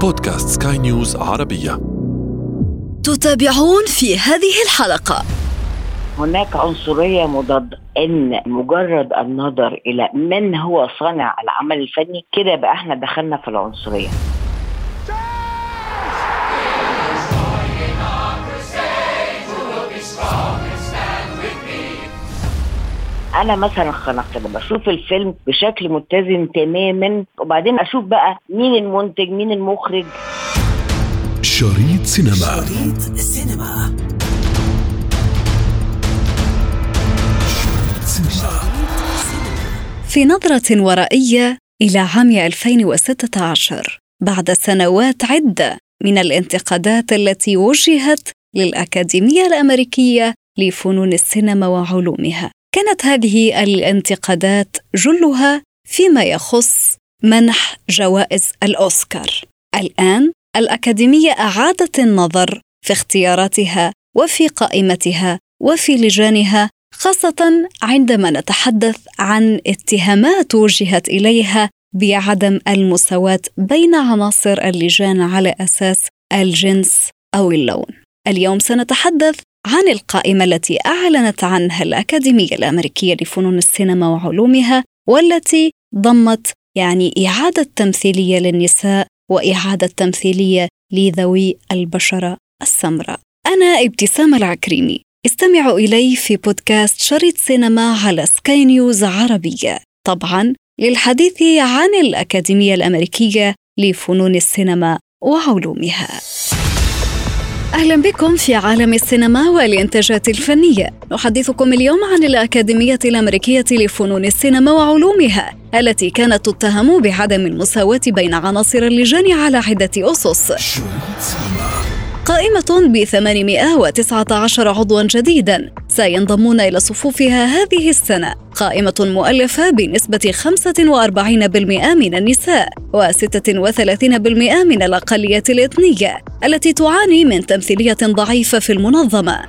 بودكاست سكاي نيوز عربية. تتابعون في هذه الحلقة. هناك عنصرية مضادة ان مجرد النظر إلى من هو صانع العمل الفني. كده يبقى إحنا دخلنا في العنصرية. أنا مثلا كده بشوف الفيلم بشكل متزن تماما وبعدين أشوف بقى مين المنتج مين المخرج. شريط سينما. شريط السينما في نظرة ورائية إلى عام 2016 بعد سنوات عدة من الانتقادات التي وجهت للأكاديمية الأمريكية لفنون السينما وعلومها. كانت هذه الانتقادات جلها فيما يخص منح جوائز الأوسكار الآن الأكاديمية أعادت النظر في اختياراتها وفي قائمتها وفي لجانها خاصة عندما نتحدث عن اتهامات وجهت إليها بعدم المساواة بين عناصر اللجان على أساس الجنس أو اللون. اليوم سنتحدث عن القائمة التي أعلنت عنها الأكاديمية الأمريكية لفنون السينما وعلومها والتي ضمت يعني إعادة تمثيلية للنساء وإعادة تمثيلية لذوي البشرة السمراء. أنا ابتسام العكريمي، استمعوا إلي في بودكاست شريط سينما على سكاي نيوز عربية. طبعا للحديث عن الأكاديمية الأمريكية لفنون السينما وعلومها. أهلا بكم في عالم السينما والإنتاجات الفنية. نحدثكم اليوم عن الأكاديمية الأمريكية لفنون السينما وعلومها التي كانت تتهم بعدم المساواة بين عناصر اللجان على عدة أسس. قائمة ب 819 عضوا جديدا سينضمون إلى صفوفها هذه السنة. قائمة مؤلفة بنسبة 45% من النساء و36% من الأقليات الإثنية التي تعاني من تمثيلية ضعيفة في المنظمة.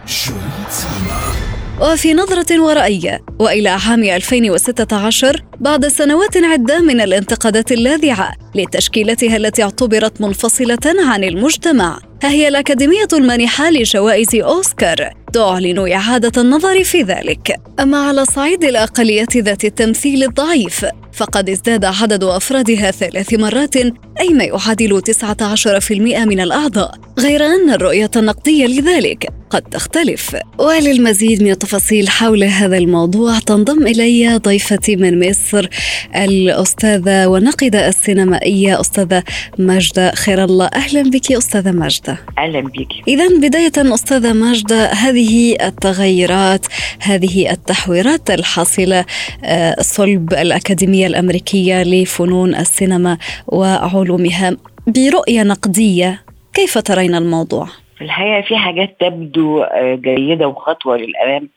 وفي نظرة ورائية وإلى عام 2016 بعد سنوات عدة من الانتقادات اللاذعة لتشكيلتها التي اعتبرت منفصلة عن المجتمع. ها هي الأكاديمية المانحة لجوائز أوسكار تعلن إعادة النظر في ذلك. أما على صعيد الأقليات ذات التمثيل الضعيف فقد ازداد عدد أفرادها ثلاث مرات أي ما يعادل 19% من الأعضاء غير أن الرؤية النقدية لذلك قد تختلف. وللمزيد من التفاصيل حول هذا الموضوع تنضم إلي ضيفتي من مصر الأستاذة والناقدة السينمائية أستاذة ماجدة خير الله أهلا بك أستاذة ماجدة. أهلا بيك إذا بداية أستاذة ماجدة هذه التغيرات هذه التحويرات الحاصلة آه، صلب الأكاديمية الأمريكية لفنون السينما وعلومها. برؤية نقدية كيف ترين الموضوع؟ في الحقيقة في حاجات تبدو آه، جيدة وخطوة للأمام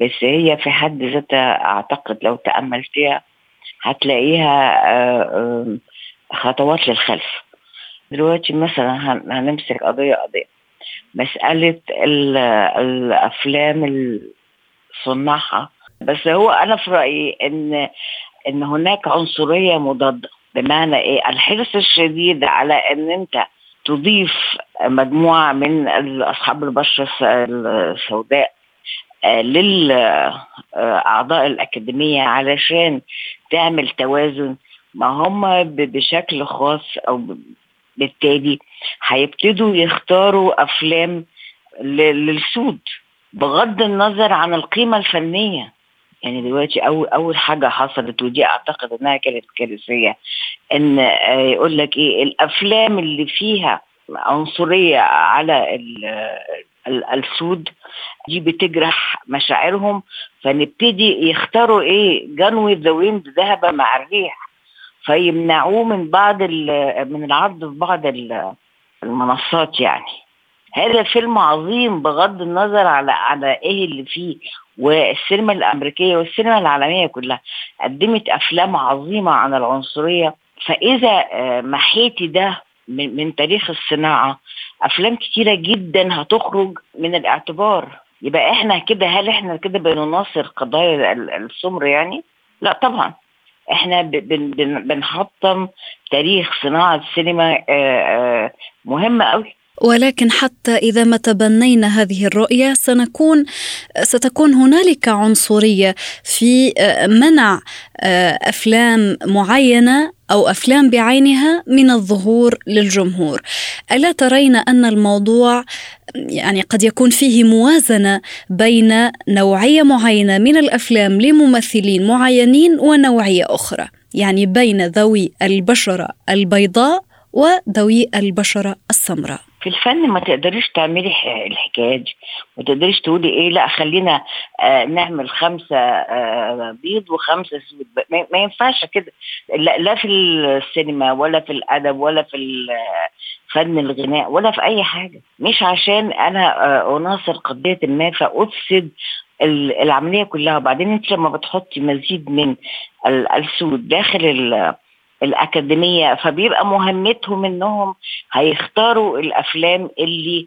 بس هي في حد ذاتها أعتقد لو تأملتها هتلاقيها آه، آه، خطوات للخلف. دلوقتي مثلا هن- هنمسك قضية قضية. مسألة ال- الأفلام ال- صناعها بس هو أنا في رأيي إن إن هناك عنصرية مضادة بمعنى إيه؟ الحرص الشديد على إن أنت تضيف مجموعة من أصحاب البشرة الس- السوداء للأعضاء الأكاديمية علشان تعمل توازن. ما هم بشكل خاص ب- بالتالي هيبتدوا يختاروا أفلام ل- للسود بغض النظر عن القيمة الفنية. يعني دلوقتي أول أول حاجة حصلت ودي أعتقد إنها كانت كارثية إن آه، يقول لك إيه الأفلام اللي فيها عنصرية على ال- ال- السود دي بتجرح مشاعرهم فنبتدي يختاروا إيه جنوي ذا ويند ذهب مع الريح فيمنعوه من بعض من العرض في بعض ال- المنصات يعني. هذا فيلم عظيم بغض النظر على على إيه اللي فيه. والسينما الأمريكية والسينما العالمية كلها قدمت أفلام عظيمة عن العنصرية. فإذا آه، محيتي ده من من تاريخ الصناعة أفلام كتيرة جدا هتخرج من الاعتبار. يبقى إحنا كده هل إحنا كده بنناصر قضايا ال- السمر يعني؟ لا طبعا. إحنا بنحطم تاريخ صناعة السينما آه، مهمه قوي ولكن حتى إذا ما تبنينا هذه الرؤية سنكون ستكون هنالك عنصرية في منع أفلام معينة أو أفلام بعينها من الظهور للجمهور. ألا ترين أن الموضوع يعني قد يكون فيه موازنة بين نوعية معينة من الأفلام لممثلين معينين ونوعية أخرى؟ يعني بين ذوي البشرة البيضاء وذوي البشرة السمراء. في الفن ما تقدريش تعملي الحكاية دي. ما تقدريش تقولي إيه لأ خلينا آه نعمل خمسة آه بيض وخمسة سود ما ينفعش كده. لا, لا في السينما ولا في الأدب ولا في فن الغناء ولا في أي حاجة. مش عشان أنا آه اناصر قضية ما فأفسد العملية كلها. وبعدين أنت لما بتحطي مزيد من السود داخل الأكاديمية فبيبقى مهمتهم إنهم هيختاروا الأفلام اللي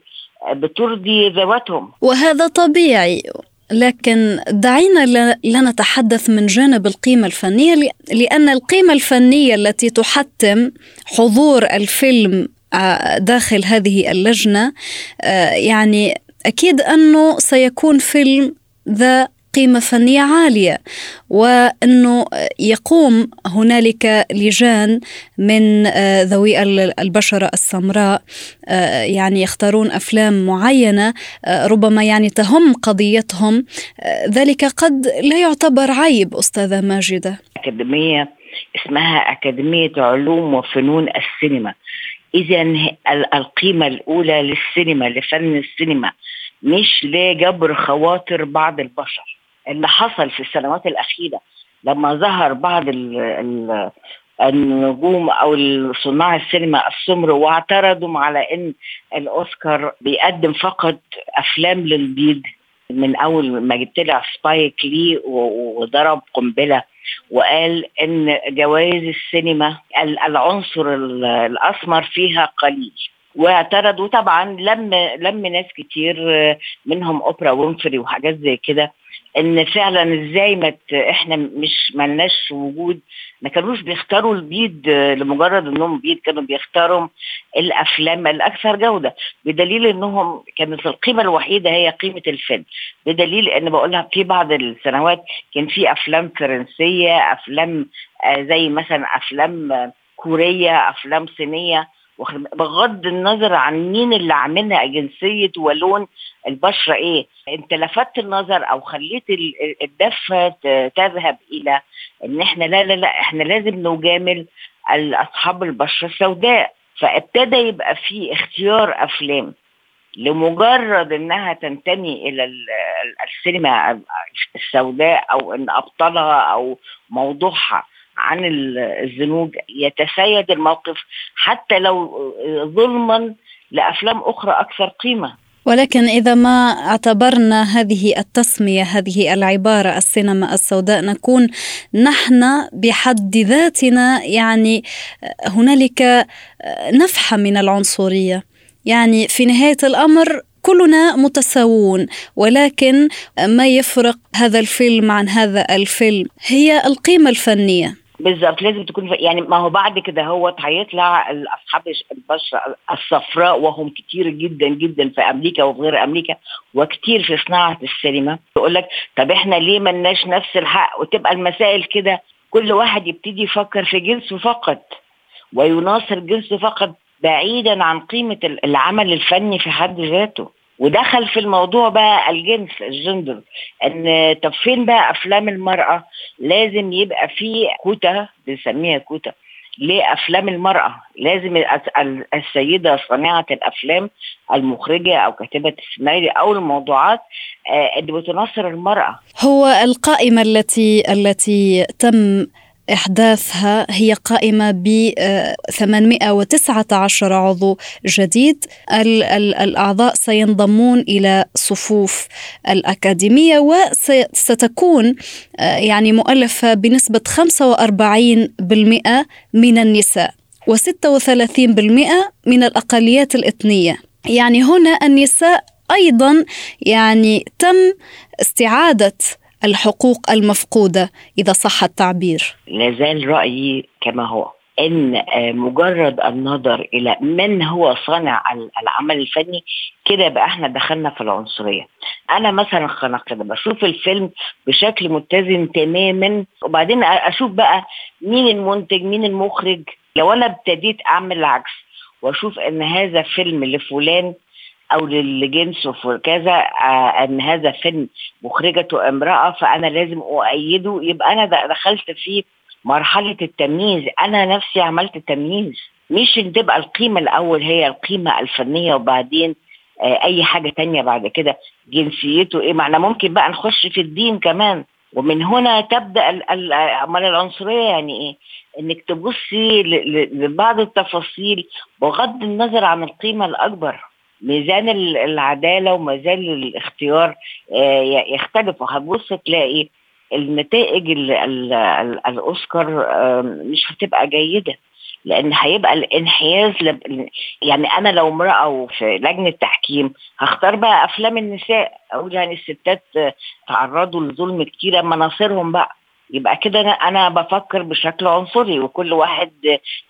بترضي ذواتهم. وهذا طبيعي لكن دعينا لا نتحدث من جانب القيمة الفنية لأن القيمة الفنية التي تحتم حضور الفيلم آه، داخل هذه اللجنة آه، يعني أكيد أنه سيكون فيلم ذا قيمة فنية عالية وأنه يقوم هنالك لجان من آه، ذوي البشرة السمراء آه، يعني يختارون أفلام معينة آه، ربما يعني تهم قضيتهم ذلك قد لا يعتبر عيب أستاذة ماجدة. أكاديمية اسمها أكاديمية علوم وفنون السينما. إذا القيمة الأولى للسينما لفن السينما مش لجبر خواطر بعض البشر. اللي حصل في السنوات الأخيرة لما ظهر بعض ال ال النجوم أو صناع السينما السمر واعترضوا على إن الأوسكار بيقدم فقط أفلام للبيض من أول ما طلع سبايك لي وضرب قنبلة وقال إن جوائز السينما العنصر الأسمر فيها قليل. واعترضوا طبعا لم لم ناس كتير منهم أوبرا وينفري وحاجات زي كده. إن فعلا إزاي ما إحنا مش ملناش وجود ما كانوش بيختاروا البيض لمجرد إنهم بيض كانوا بيختاروا الأفلام الأكثر جودة. بدليل إنهم كانت القيمة الوحيدة هي قيمة الفيلم. بدليل إن بقولها في بعض السنوات كان في أفلام فرنسية أفلام آه، زي مثلا أفلام كورية أفلام صينية. بغض النظر عن مين اللي عاملها جنسية ولون البشرة إيه. أنت لفتت النظر أو خليت الدفة تذهب إلى إن إحنا لا لا لا إحنا لازم نجامل اصحاب البشرة السوداء. فابتدى يبقى في اختيار أفلام لمجرد إنها تنتمي إلى السينما السوداء أو إن أبطالها أو موضوعها. عن الزنوج يتسيد الموقف حتى لو ظلما لأفلام أخرى أكثر قيمة. ولكن إذا ما اعتبرنا هذه التسمية هذه العبارة السينما السوداء نكون نحن بحد ذاتنا يعني هنالك نفحة من العنصرية. يعني في نهاية الأمر كلنا متساوون ولكن ما يفرق هذا الفيلم عن هذا الفيلم هي القيمة الفنية. بالظبط لازم تكون يعني ما هو بعد كده هو هيطلع اصحاب البشرة الصفراء وهم كتير جدا جدا في أمريكا وفي غير أمريكا وكتير في صناعة السينما. يقول لك طب إحنا ليه ملناش نفس الحق؟ وتبقى المسائل كده كل واحد يبتدي يفكر في جنسه فقط ويناصر جنسه فقط بعيدا عن قيمة العمل الفني في حد ذاته. ودخل في الموضوع بقى الجنس الجندر إن طب فين بقى أفلام المرأة؟ لازم يبقى في كوتا بنسميها كوتا. لافلام المرأة؟ لازم السيدة صانعة الأفلام المخرجة أو كاتبة السيناريو أو الموضوعات آه، اللي بتناصر المرأة. هو القائمة التي التي تم إحداثها هي قائمة ب 819 عضو جديد. الأعضاء سينضمون إلى صفوف الأكاديمية وستكون آه، يعني مؤلفة بنسبة 45% من النساء و36% من الأقليات الإثنية. يعني هنا النساء أيضا يعني تم استعادة الحقوق المفقودة إذا صح التعبير. لازال رأيي كما هو. إن آه، مجرد النظر إلى من هو صانع العمل الفني كده بقى إحنا دخلنا في العنصرية. أنا مثلا كده بشوف الفيلم بشكل متزن تماما وبعدين أشوف بقى مين المنتج مين المخرج. لو أنا ابتديت أعمل العكس وأشوف إن هذا فيلم لفلان أو للجنس وكذا آه أن هذا فيلم مخرجته امرأة فأنا لازم أؤيده. يبقى أنا دخلت في مرحلة التمييز. أنا نفسي عملت تمييز. مش إن تبقى القيمة الأول هي القيمة الفنية وبعدين آه أي حاجة تانية بعد كده جنسيته إيه. معنى ممكن بقى نخش في الدين كمان. ومن هنا تبدأ أمال العنصرية يعني إيه؟ إنك تبصي لبعض التفاصيل بغض النظر عن القيمة الأكبر. ميزان العدالة وميزان الاختيار آه، يختلف. وهتبص تلاقي النتائج الأوسكار مش هتبقى جيدة لأن هيبقى الانحياز لب... يعني أنا لو امرأة في لجنة تحكيم هختار بقى أفلام النساء. أقول يعني الستات تعرضوا لظلم كتير مناصرهم بقى. يبقى كده أنا بفكر بشكل عنصري وكل واحد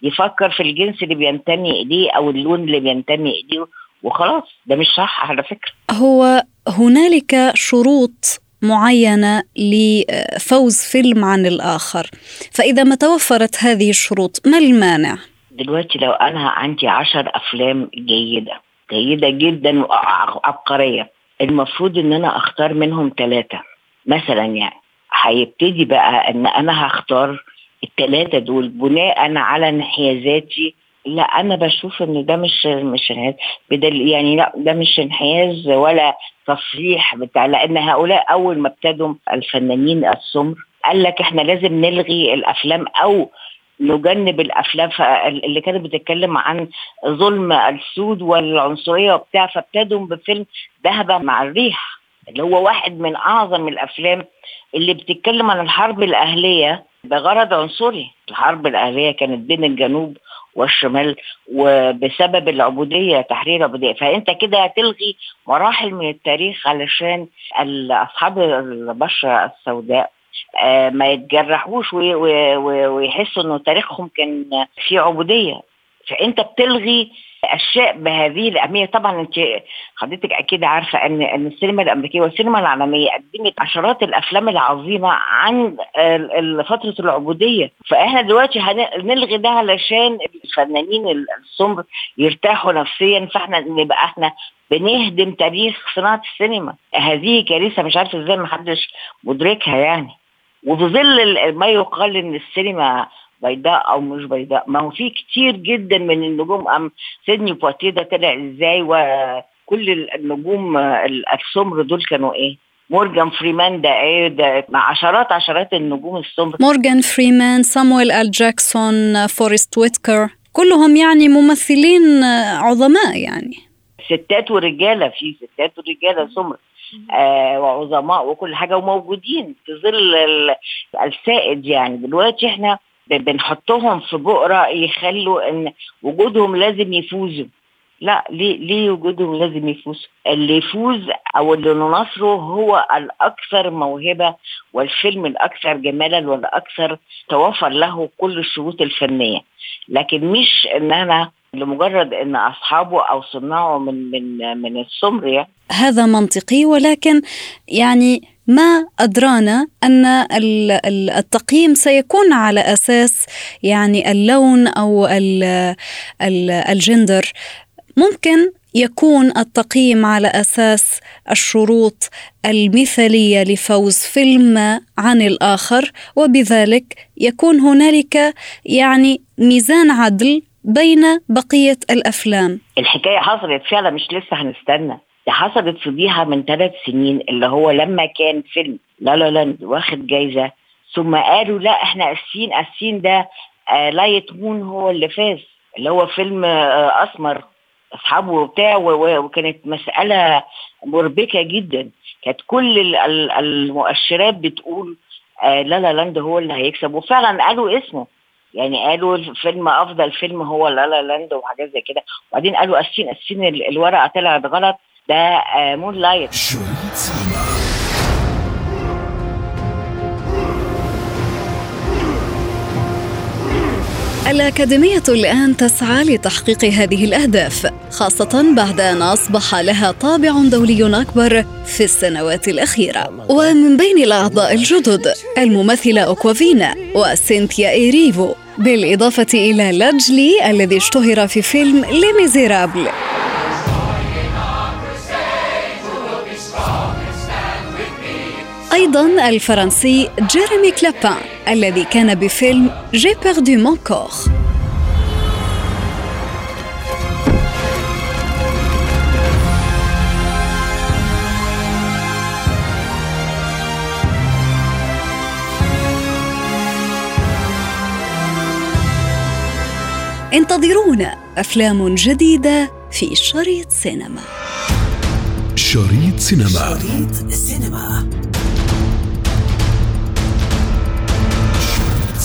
يفكر في الجنس اللي بينتمي إليه أو اللون اللي بينتمي إليه. وخلاص ده مش صح على فكرة. هو هنالك شروط معينة لفوز فيلم عن الآخر. فإذا ما توفرت هذه الشروط ما المانع؟ دلوقتي لو أنا عندي عشر أفلام جيدة جيدة جدا وعبقرية المفروض إن أنا أختار منهم ثلاثة مثلا يعني هيبتدي بقى إن أنا هختار الثلاثه دول بناء على انحيازاتي لا أنا بشوف إن ده مش مش انحياز. بدل يعني لا ده مش انحياز ولا تصريح بتاع لأن هؤلاء أول ما ابتدوا الفنانين السمر قال لك إحنا لازم نلغي الأفلام أو نجنب الأفلام اللي كانت بتتكلم عن ظلم السود والعنصرية وبتاع فابتدوا بفيلم ذهب مع الريح اللي هو واحد من أعظم الأفلام اللي بتتكلم عن الحرب الأهلية بغرض عنصري. الحرب الأهلية كانت بين الجنوب والشمال وبسبب العبودية تحرير العبودية. فأنت كده هتلغي مراحل من التاريخ علشان اصحاب البشرة السوداء آه، ما يتجرحوش ويحسوا إنه تاريخهم كان فيه عبودية. فأنت بتلغي أشياء بهذه الأهمية. طبعا أنت حضرتك أكيد عارفة ان أن السينما الأمريكية والسينما العالمية قدمت عشرات الأفلام العظيمة عن فترة العبودية. فإحنا دلوقتي هنلغي ده علشان الفنانين السمر يرتاحوا نفسيا فإحنا نبقى إحنا بنهدم تاريخ صناعة السينما. هذه كارثة مش عارفة إزاي ما حدش مدركها يعني. وفي ظل ما يقال إن السينما بيضاء أو مش بيضاء. ما هو في كتير جدا من النجوم أم سيدني بواتيه ده طلع إزاي وكل النجوم السمر دول كانوا إيه؟ مورجان فريمان ده إيه؟ ده مع عشرات عشرات النجوم السمر مورجان فريمان سامويل أل جاكسون فورست ويتكر كلهم يعني ممثلين عظماء يعني. ستات ورجالة في ستات ورجالة سمر آه وعظماء وكل حاجة وموجودين في ظل السائد يعني. دلوقتي إحنا بنحطهم في بؤرة يخلوا إن وجودهم لازم يفوزوا. لا ليه ليه وجودهم لازم يفوز اللي يفوز أو اللي ننصره هو الأكثر موهبة والفيلم الأكثر جمالا والأكثر توفر له كل الشروط الفنية. لكن مش إن أنا لمجرد إن أصحابه أو صناعه من من من السمر. هذا منطقي ولكن يعني ما أدرانا أن التقييم سيكون على أساس يعني اللون أو الجندر ممكن يكون التقييم على أساس الشروط المثالية لفوز فيلم عن الآخر وبذلك يكون هنالك يعني ميزان عدل بين بقية الأفلام. الحكاية حصلت فعلا مش لسه هنستنى. حصلت فضيحة من ثلاث سنين اللي هو لما كان فيلم لا لا لاند واخد جايزة. ثم قالوا لا إحنا آسفين آسفين ده آه لايت مون هو اللي فاز. اللي هو فيلم آه أسمر أصحابه وبتاع وكانت مسألة مربكة جدا. كانت كل المؤشرات بتقول آه لا لا لاند هو اللي هيكسب. وفعلا قالوا اسمه. يعني قالوا الفيلم أفضل فيلم هو لا لا لاند وحاجات زي كده. وبعدين قالوا آسفين آسفين الورقة طلعت غلط. ده مون آه، لايت الأكاديمية الآن تسعى لتحقيق هذه الأهداف خاصة بعد أن أصبح لها طابع دولي أكبر في السنوات الأخيرة. ومن بين الأعضاء الجدد الممثلة أوكوافينا وسينثيا إيريفو بالإضافة إلى لاجلي الذي اشتهر في فيلم Les Misérables أيضا الفرنسي جيريمي كلابان الذي كان بفيلم J'ai perdu mon corps انتظرونا أفلام جديدة في شريط سينما. شريط سينما. شريط